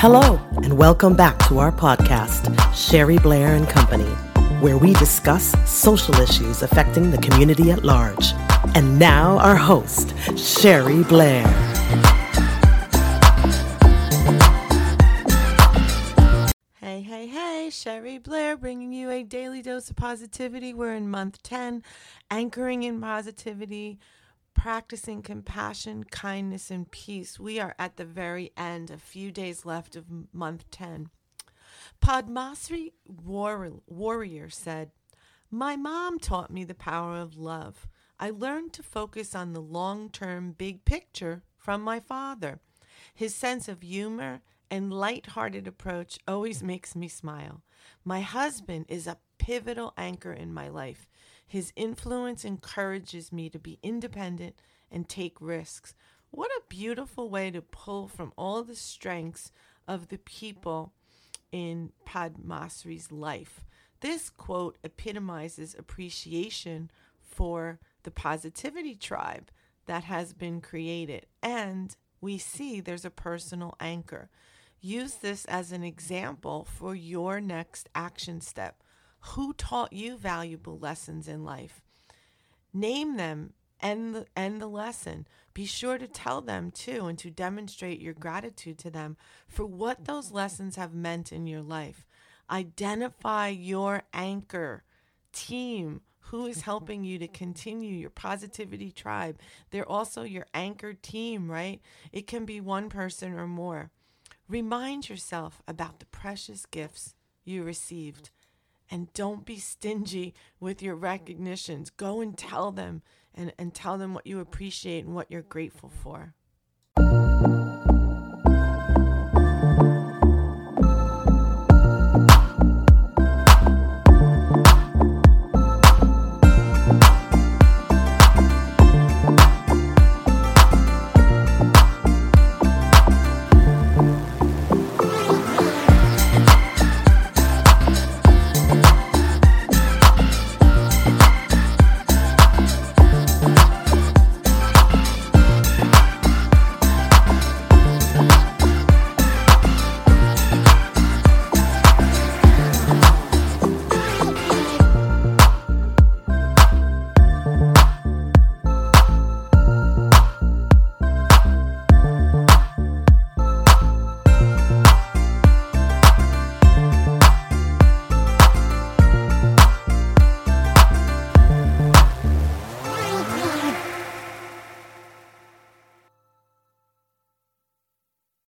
Hello, and welcome back to our podcast, Sherry Blair and Company, where we discuss social issues affecting the community at large. And now, our host, Sherry Blair. Hey, hey, hey, Sherry Blair bringing you a daily dose of positivity. We're in month 10, anchoring in positivity practicing compassion, kindness, and peace. We are at the very end, a few days left of month 10. Padmasree War- Warrior said, My mom taught me the power of love. I learned to focus on the long term big picture from my father. His sense of humor and light-hearted approach always makes me smile. My husband is a pivotal anchor in my life. His influence encourages me to be independent and take risks. What a beautiful way to pull from all the strengths of the people in Padmasree's life. This quote epitomizes appreciation for the positivity tribe that has been created. And we see there's a personal anchor. Use this as an example for your next action step. Who taught you valuable lessons in life? Name them and the, and the lesson. Be sure to tell them too and to demonstrate your gratitude to them for what those lessons have meant in your life. Identify your anchor team who is helping you to continue your positivity tribe. They're also your anchor team, right? It can be one person or more. Remind yourself about the precious gifts you received and don't be stingy with your recognitions. Go and tell them and, and tell them what you appreciate and what you're grateful for.